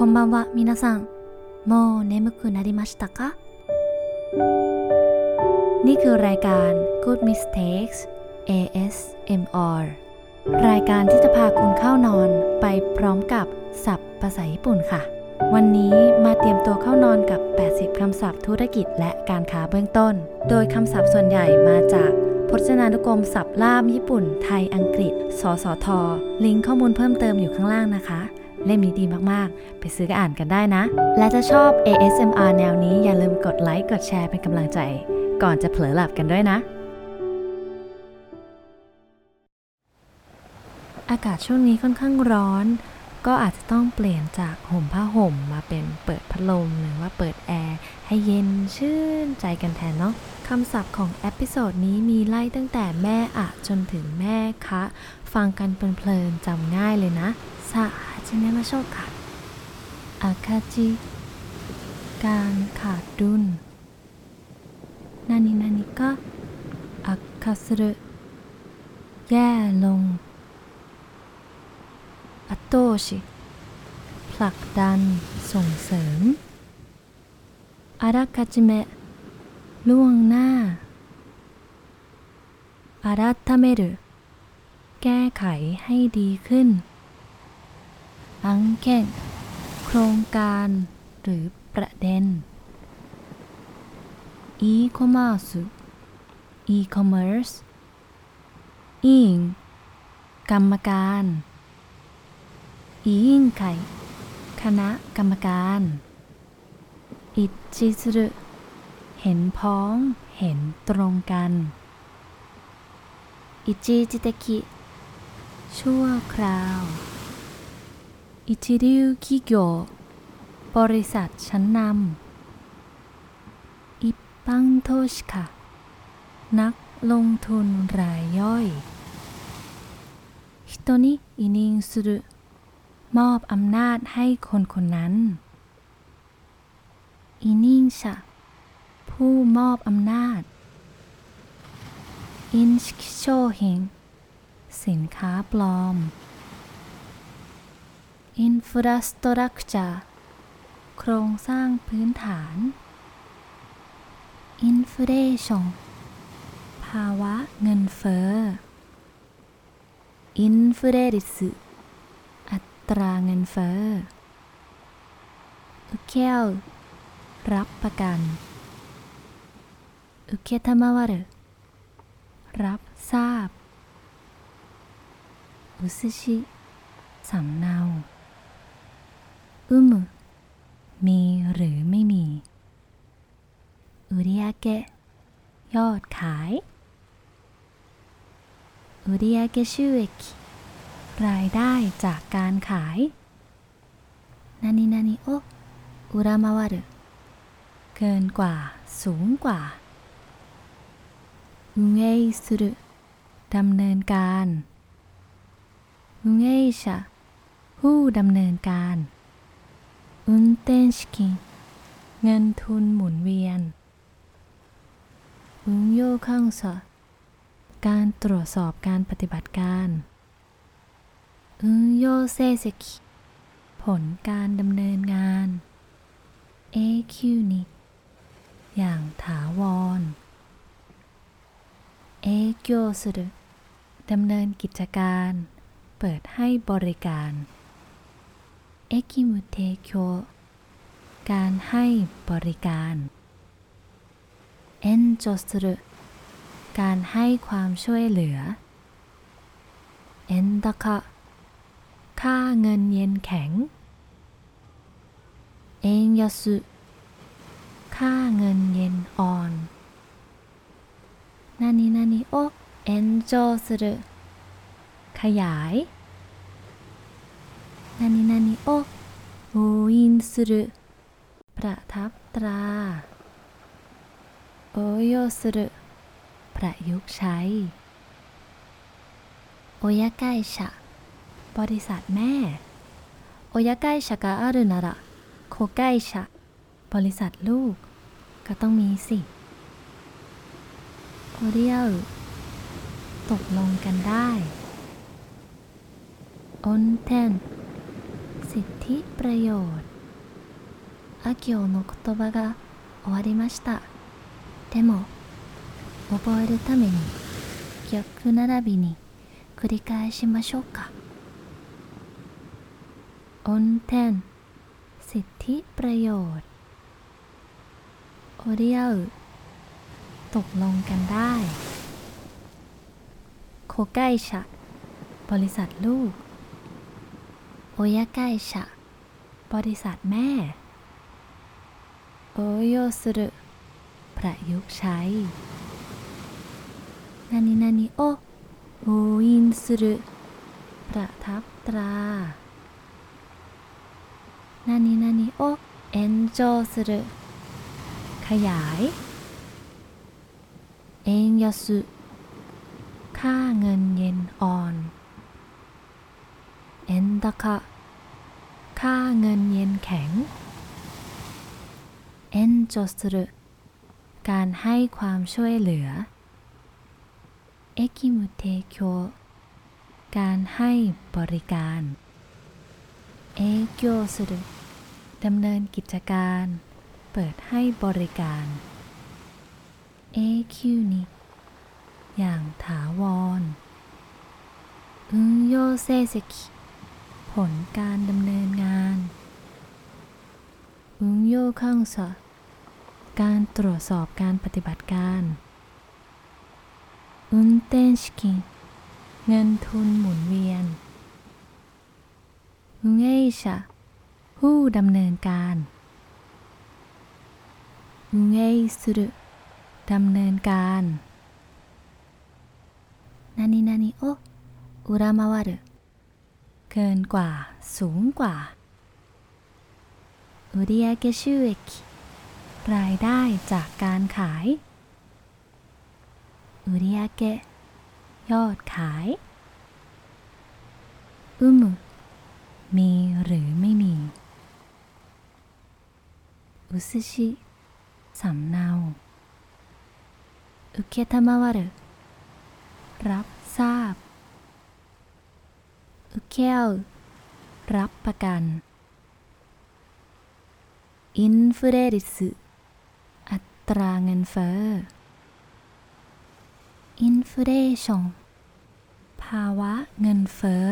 こんばんは皆さんもう眠くなりましたかนี่คือรายการ Good Mistakes ASMR รายการที่จะพาคุณเข้านอนไปพร้อมกับศัพท์ภาษาญี่ปุ่นค่ะ วันนี้มาเตรียมตัวเข้านอนกับ 80 คำศัพท์ธุรกิจและการค้าเบื้องต้น โดยคำศัพท์ส่วนใหญ่มาจากพจนานุกรมศัพท์ล่ามญี่ปุ่น ไทย อังกฤษ สสท ลิงก์ข้อมูลเพิ่มเติมอยู่ข้างล่างนะคะ เล่มนี้ดีมากๆ ไปซื้ออ่านกันได้นะ และถ้าชอบ ASMR แนวนี้อย่าลืมกดไลค์กดแชร์เป็นกำลังใจ ก่อนจะเผลอหลับกันด้วยนะ อากาศช่วงนี้ค่อนข้างร้อน ก็อาจจะต้องเปลี่ยนจากห่มผ้าห่มมาเป็นเปิดพัดลมหรือว่าเปิดแอร์ให้เย็นชื่นใจกันแทนเนาะ คำศัพท์ของ episode นี้มีไล่ตั้งแต่แม่ あ จนถึงแม่ か ฟังกันเพลินๆจำง่ายเลยนะさあ始めましょうか 赤字 การขาดดุล何々が悪化するแย่ลง後押しผลักดันส่งเสริมあらかじめ ล่วงหน้า改めるแก้ไขให้ดีขึ้น 案件โครงการหรือประเด็นイーコマース อีคอมเมิร์ซอิงกรรมการอีอิงไคคณะกรรมการ อิจิสุ เห็นพ้อง เห็นตรงกันอิจิจิเตคิชั่วคราวอิจิริวคิโกบริษัทชั้นนำอิปังโทชคะนักลงทุนรายย่อย人に委任するมอบอำนาจให้คนคนนั้นอินิงชะ ผู้มอบอำนาจ インチキ商品สินค้าปลอม インフラストラクチャーโครงสร้างพื้นฐาน อินฟลชันภาวะเงินเฟ้อ อินฟลริสอัตราเงินเฟ้ออุเคลรับประกัน อุเคทามาวารุรับทราบอุซึชิสำเนาอุมมีหรือไม่มีอุริยาเกะยอดขายอุริยาเกะ収益รายได้จากการขายนานินานิโออุรามาวารุเกินกว่า สูงกว่า อุเงยสุรุดำเนินการอุเงยชะผู้ดำเนินการอุนเตนชิกิเงินทุนหมุนเวียนอุนโยคังสะการตรวจสอบการปฏิบัติการอุนโยเซเซกิผลการดำเนินงานเอคิวนิอย่างถาวร เอเกียวสุดดำเนินกิจการ เปิดให้บริการเอกิมุเทโคการให้บริการเอนโจสุดการให้ความช่วยเหลือเอนดะคะค่าเงินเยนแข็งเอ็นยาสุค่าเงินเยนอ่อน นานินานิโอเอนโจสุขยายนานินานิโอโออินสุประทับตราโอโยสุประยุกต์ใช้โอยาไกชะบริษัทแม่โอยาไกชะกาอารุนาระโคไกชะบริษัทลูก ก็ต้องมีสิ โอเรียวตกลงกันได้ อนเทน สิทธิประโยชน์ あきおの言葉が終わりましたでも覚えるために逆並びに繰り返しましょうかอนเทนสิทธิประโยชน์โอเรียล ตกลงกันได้ โคไกชะ บริษัทลูก โอยาไกชะ บริษัทแม่ โอโยสุรุประยุกต์ใช้ 何々を押印するประทับตรา何々を延長するขยาย เองยาสุค่าเงินเยนอ่อน 円高ค่าเงินเยนแข็ง เอนโจสรุการให้ความช่วยเหลือ เอกิมุเทโคการให้บริการ เอเกสรุดำเนินกิจการ เปิดให้บริการ เอคิวนิอย่างถาวรอุนโยเซเซกิผลการดำเนินงานอุนโยคังสะการตรวจสอบการปฏิบัติการอุนเตนชกิเงินทุนหมุนเวียนอุเอชะผู้ดำเนินการอุเอสุรุ ดำเนินการนานินานิโออุรามาวารุเกินกว่า สูงกว่าอุริยาเกชูเอกิรายได้จากการขายอุริยาเกะยอดขายอุมุมีหรือไม่มีอุซึชิสำเนา อุเคตามาวารุรับทราบ อุเคลรับประกัน อินฟレリスอัตราเงินเฟ้อ อินฟลชันภาวะเงินเฟ้อ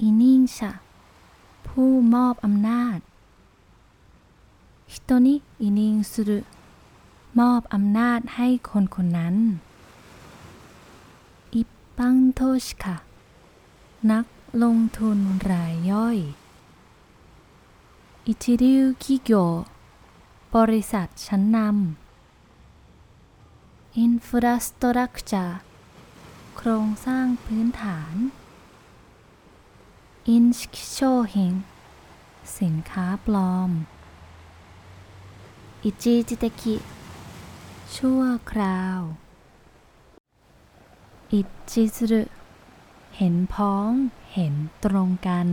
อินิงชะผู้มอบอำนาจฮิโตนิอินิงสุรุ มอบอำนาจให้คนคนนั้นอิปปังโทชิกะนักลงทุนรายย่อย อิจิริวคิโกบริษัทชั้นนำอินฟราสตรักจาโครงสร้างพื้นฐานอินชิคิโชหิงสินค้าปลอมอิจิจิเตกิ ชั่วคราวอิจิสุรุเห็นพ้อง เห็นตรงกัน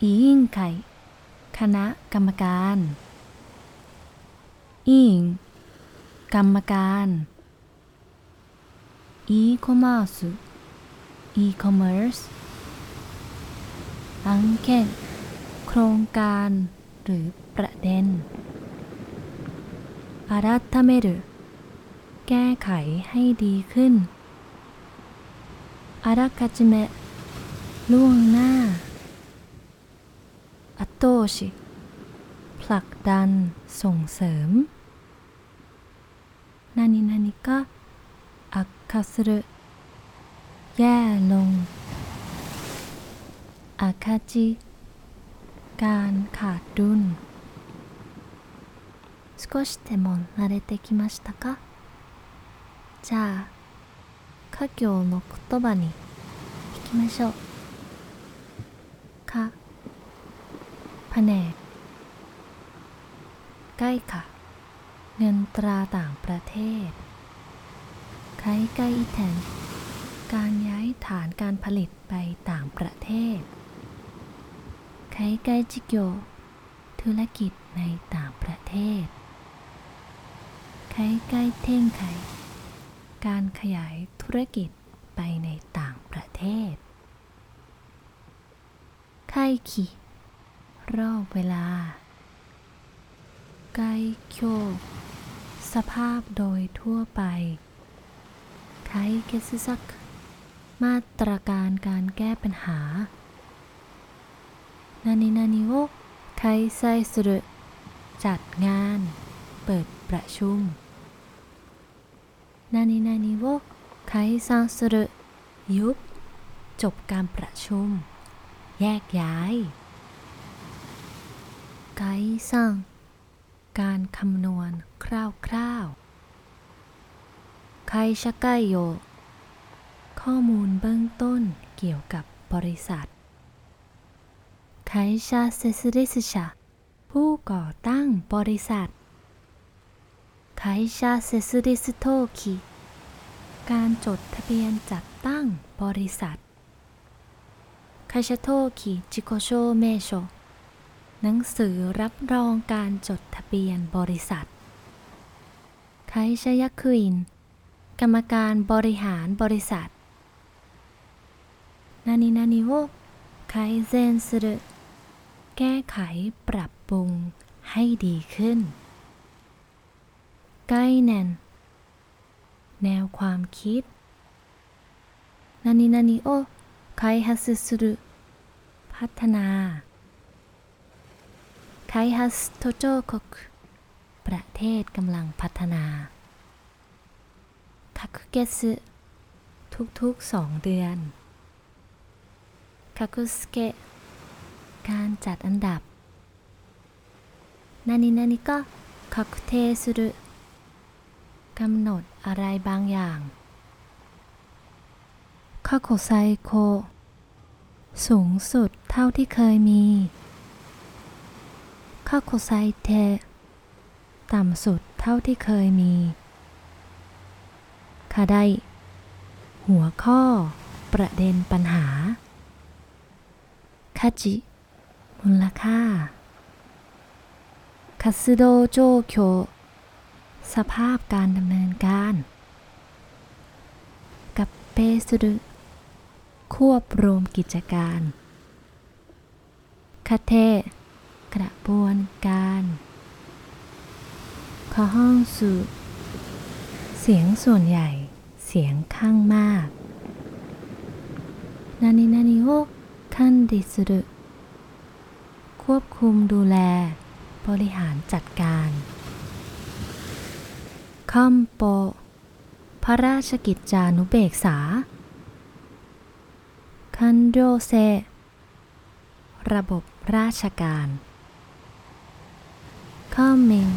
อียิ่งไขคณะกรรมการอิงกรรมการอีคอมเมิร์ซอีคอมเมิร์ซ案件โครงการหรือประเด็น 改めるแก้ไขให้ดีขึ้น あらかじめล่วงหน้า 後押し ผลักดันส่งเสริม นานินานิกะอักคาสรุแย่ลง อาคาจิ การขาดดุล 少しでも慣れてきましたかじゃあ家業の言葉に行きましょうかแผนกใกล้ค่ะ เงินตราต่างประเทศไคไกอิแทน การย้ายฐานการผลิตไปต่างประเทศไคไกจิโกธุรกิจในต่างประเทศ ไคไกล้เท่งไข การขยายธุรกิจไปในต่างประเทศไคคิรอบเวลา ไกโคสภาพโดยทั่วไปไคเกซึซัก มาตรการการแก้ปัญหา นานินานิโอไคไซสุรจัดงาน เปิดประชุม นานินานิโอไคซังสุรุยุบจบการประชุม แยกย้ายไกด์สั่งการคำนวณคร่าวๆไคชะไกโย ข้อมูลเบื้องต้นเกี่ยวกับบริษัทไคชาเซซึริสชาผู้ก่อตั้งบริษัท ไคชาเซซิโทคิการจดทะเบียนจัดตั้งบริษัท会社登記事項証明書หนังสือรับรองการจดทะเบียนบริษัท会社役員กรรมการบริหารบริษัท何々を改善するแก้ไขปรับปรุงให้ดีขึ้น ไกแนนแนวความคิดนานินานิโอไคฮัสสึรุพัฒนาไคฮัสโตโจโกประเทศกำลังพัฒนาคัคุเกสทุกๆสองเดือนคัคุสเกะการจัดอันดับนานินานิก็คัคุเทสุรุ กำหนดอะไรบางอย่างคาโคไซโค สูงสุดเท่าที่เคยมีคาโคไซเท ต่ำสุดเท่าที่เคยมีคาไดหัวข้อ ประเด็นปัญหาคาจิ มูลค่าคัสโดโจโค สภาพการดำเนินการ กับเปสุรุควบรวมกิจการคาเทกระบวนการคอห้องสุเสียงส่วนใหญ่ เสียงข้างมากนานินานิโอคันดิสุรุควบคุมดูแล บริหารจัดการ คอมโป พระราชกิจจานุเบกษา คันโดเซ ระบบราชการคอมมิง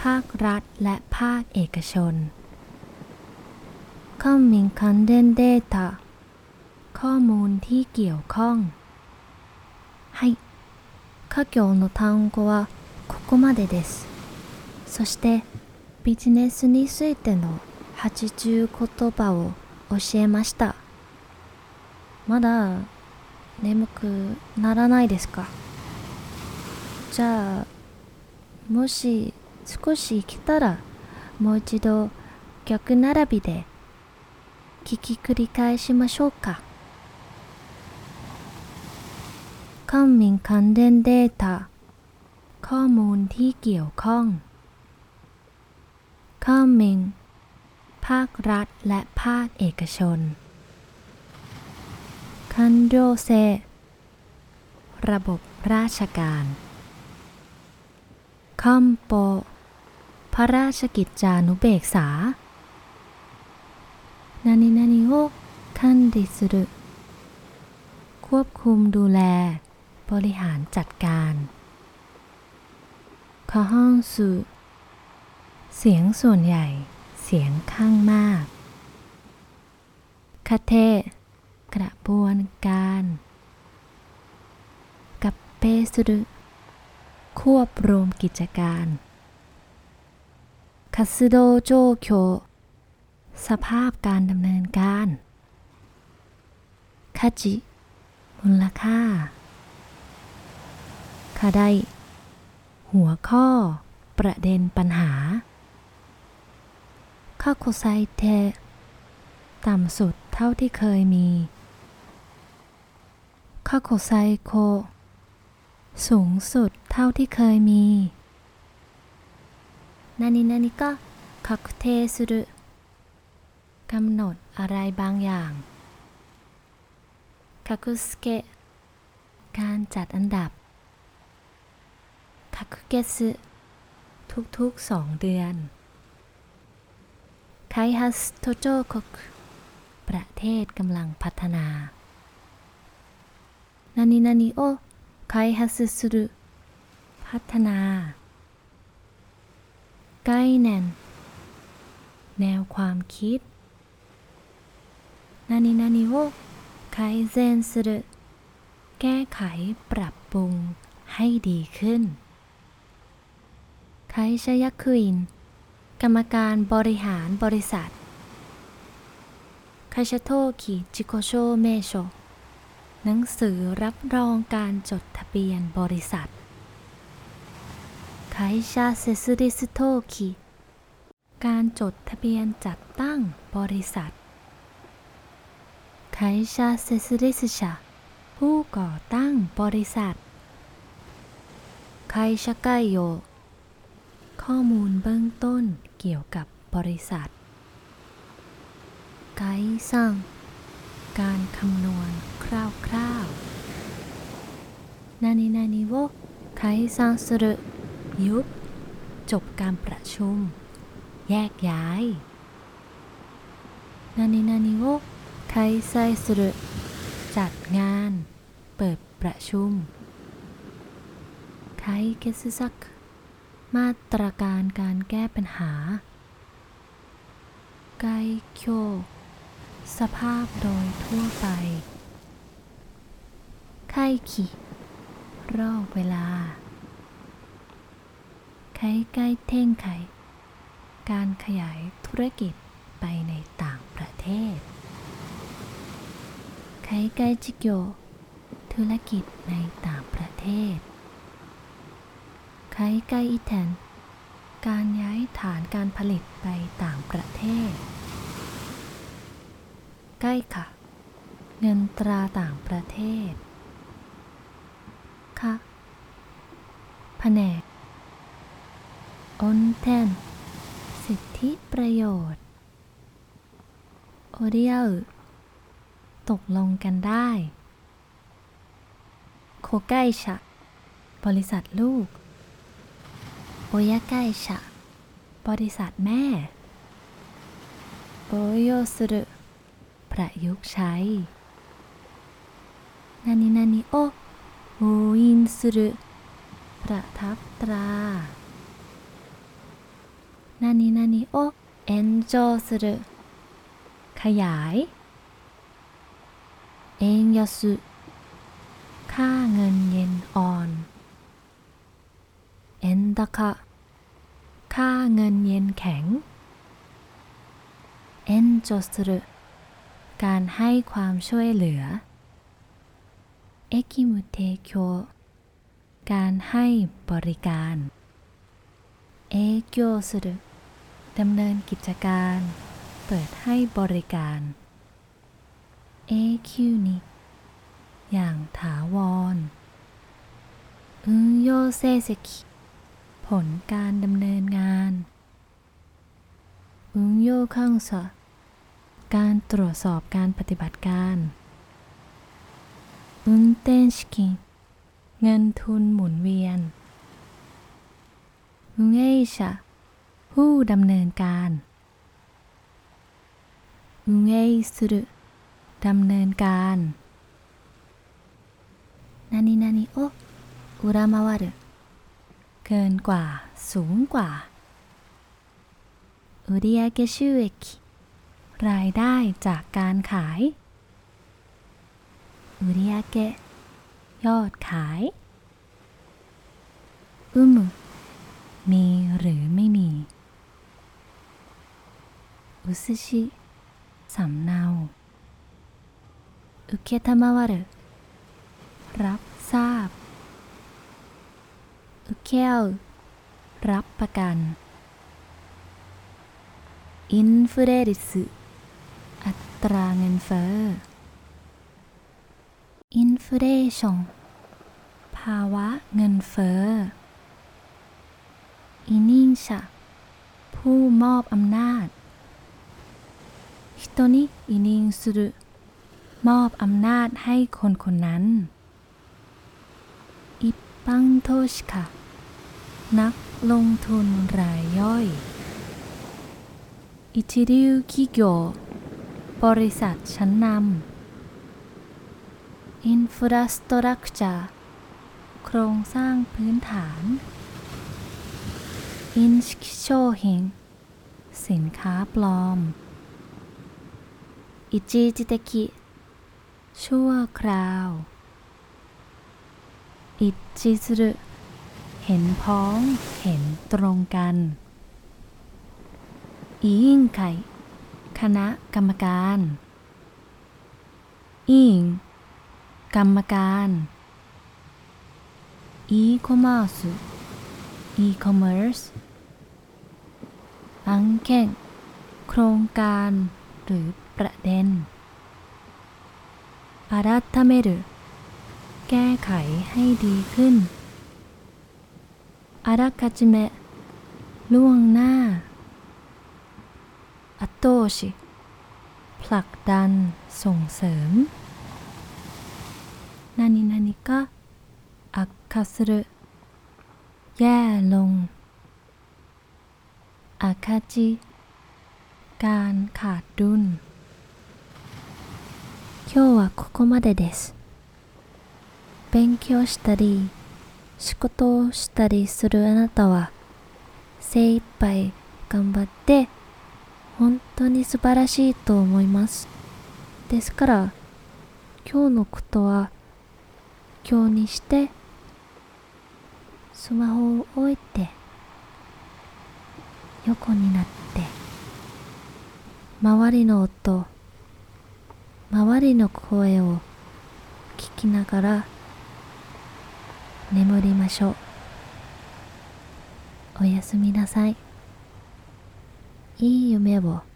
ภาครัฐและภาคเอกชนคอมมิงคันเดนเดตาข้อมูลที่เกี่ยวข้อง はい。家業の単語はここまでです。そして ビジネスについての80言葉を教えました。まだ眠くならないですかじゃあ、もし少し来たらもう一度逆並びで聞き繰り返しましょうか。官民関連データ ข้อมูลที่เกี่ยวข้อง ข้อมิง ภาครัฐและภาคเอกชน คันโดเซ ระบบราชการคอมโป พระราชกิจจานุเบกษา นานินานิโอคันดิสุรุควบคุมดูแล บริหารจัดการคอห้องสุ เสียงส่วนใหญ่ เสียงข้างมากคาเทกระบวนการกับเปสุรุควบรวมกิจการคัสโดโจโคสภาพการดำเนินการคาจิมูลค่าคาไดหัวข้อ ประเด็นปัญหา คาโคไซเท ต่ำสุดเท่าที่เคยมีคาโคไซโค สูงสุดเท่าที่เคยมี何々が確定するกำหนดอะไรบางอย่างคักุสเกะการจัดอันดับคักุเกสึทุกๆสองเดือน ไคฮัสโตโจโกกประเทศกำลังพัฒนานานินานิโอไคฮัสสุรุพัฒนาไกแนนแนวความคิด何々を改善するแก้ไขปรับปรุงให้ดีขึ้น会社役員 กรรมการบริหารบริษัท会社登記事項証明書หนังสือรับรองการจดทะเบียนบริษัทไคชาเซซุริสโตคิการจดทะเบียนจัดตั้งบริษัทไคชาเซซุริสชาผู้ก่อตั้งบริษัทไคชาไกโย ข้อมูลเบื้องต้นเกี่ยวกับบริษัท ไกด์ซังการคำนวณคร่าวๆนานินานิโวไคซังสรุยุบ จบการประชุม แยกย้ายนานินานิโวไคไซสรุจัดงาน เปิดประชุมไคเกสุซัก มาตรการการแก้ปัญหา ไกโคสภาพโดยทั่วไป ไข้ขีรอบเวลา ไข้ใกล้เท่งไข การขยายธุรกิจไปในต่างประเทศ ไข้ใกล้จิโกธุรกิจในต่างประเทศ ไคไกอิแทน การย้ายฐานการผลิตไปต่างประเทศ ใกล้ค่ะ เงินตราต่างประเทศ ค่ะ แผนกอนเทนสิทธิประโยชน์ โอเดียลตกลงกันได้ โคไกชะ บริษัทลูก โอยาไกชะบริษัทแม่โอโยสุรุประยุกต์ใช้นานินานิโอโออินสุรุประทับตรานานินานิโอเอนโจสุรุขยาย เองยสุค่าเงินเยนอ่อน เอ็นดะคะค่าเงินเยนแข็งเอ็นโจสรุการให้ความช่วยเหลือเอกิมุเทโคการให้บริการเอกียวสุดดำเนินกิจการ เปิดให้บริการเอคิวนิอย่างถาวรอึโยเซเซกิ ผลการดำเนินงานอุงโยคังสะการตรวจสอบการปฏิบัติการอุนเตนชิกิเงินทุนหมุนเวียนอุงเอชะผู้ดำเนินการอุงเอสุรุดำเนินการนานินานิโออุรามาวารุ เกินกว่า สูงกว่าอุริยาเกชูเอกิรายได้จากการขายอุริยาเกยอดขายอุมุมีหรือไม่มีอุซชิสำเนาอุเคตามาวารุรับทราบ อุเคลรับประกัน อินฟเลริสอัตราเงินเฟ้ออินฟลชันภ าวะเงินเฟ้ออินิงชะผู้มอบอำนาจ人に委任するมอบอำนาจให้คนคนนั้นอิปังโทชิกะ นักลงทุนรายย่อยอิชิริวคิโกบริษัทชั้นนำอินฟราสตรักจาโครงสร้างพื้นฐานอินชิโชหิงสินค้าปลอมอิจิจิเตกิชั่วคราวอิจิสรุ เห็นพ้อง เห็นตรงกันอีอิงไข่คณะกรรมการ委員 กรรมการอีคอมเมิร์ซอีคอมเมิร์ซ案件โครงการ หรือประเด็น改めるแก้ไขให้ดีขึ้น อารักาจิเมะล่วงหน้าอัตโตชิผลักดันส่งเสริมนานินานิกะอักคาสรุแย่ลง อาคาจิ การขาดดุล今日はここまでです。勉強したり、 仕事をしたりするあなたは、精一杯頑張って、本当に素晴らしいと思います。ですから、今日のことは、今日にして、スマホを置いて、横になって、周りの音、周りの声を聞きながら眠りましょう。おやすみなさい。いい夢を。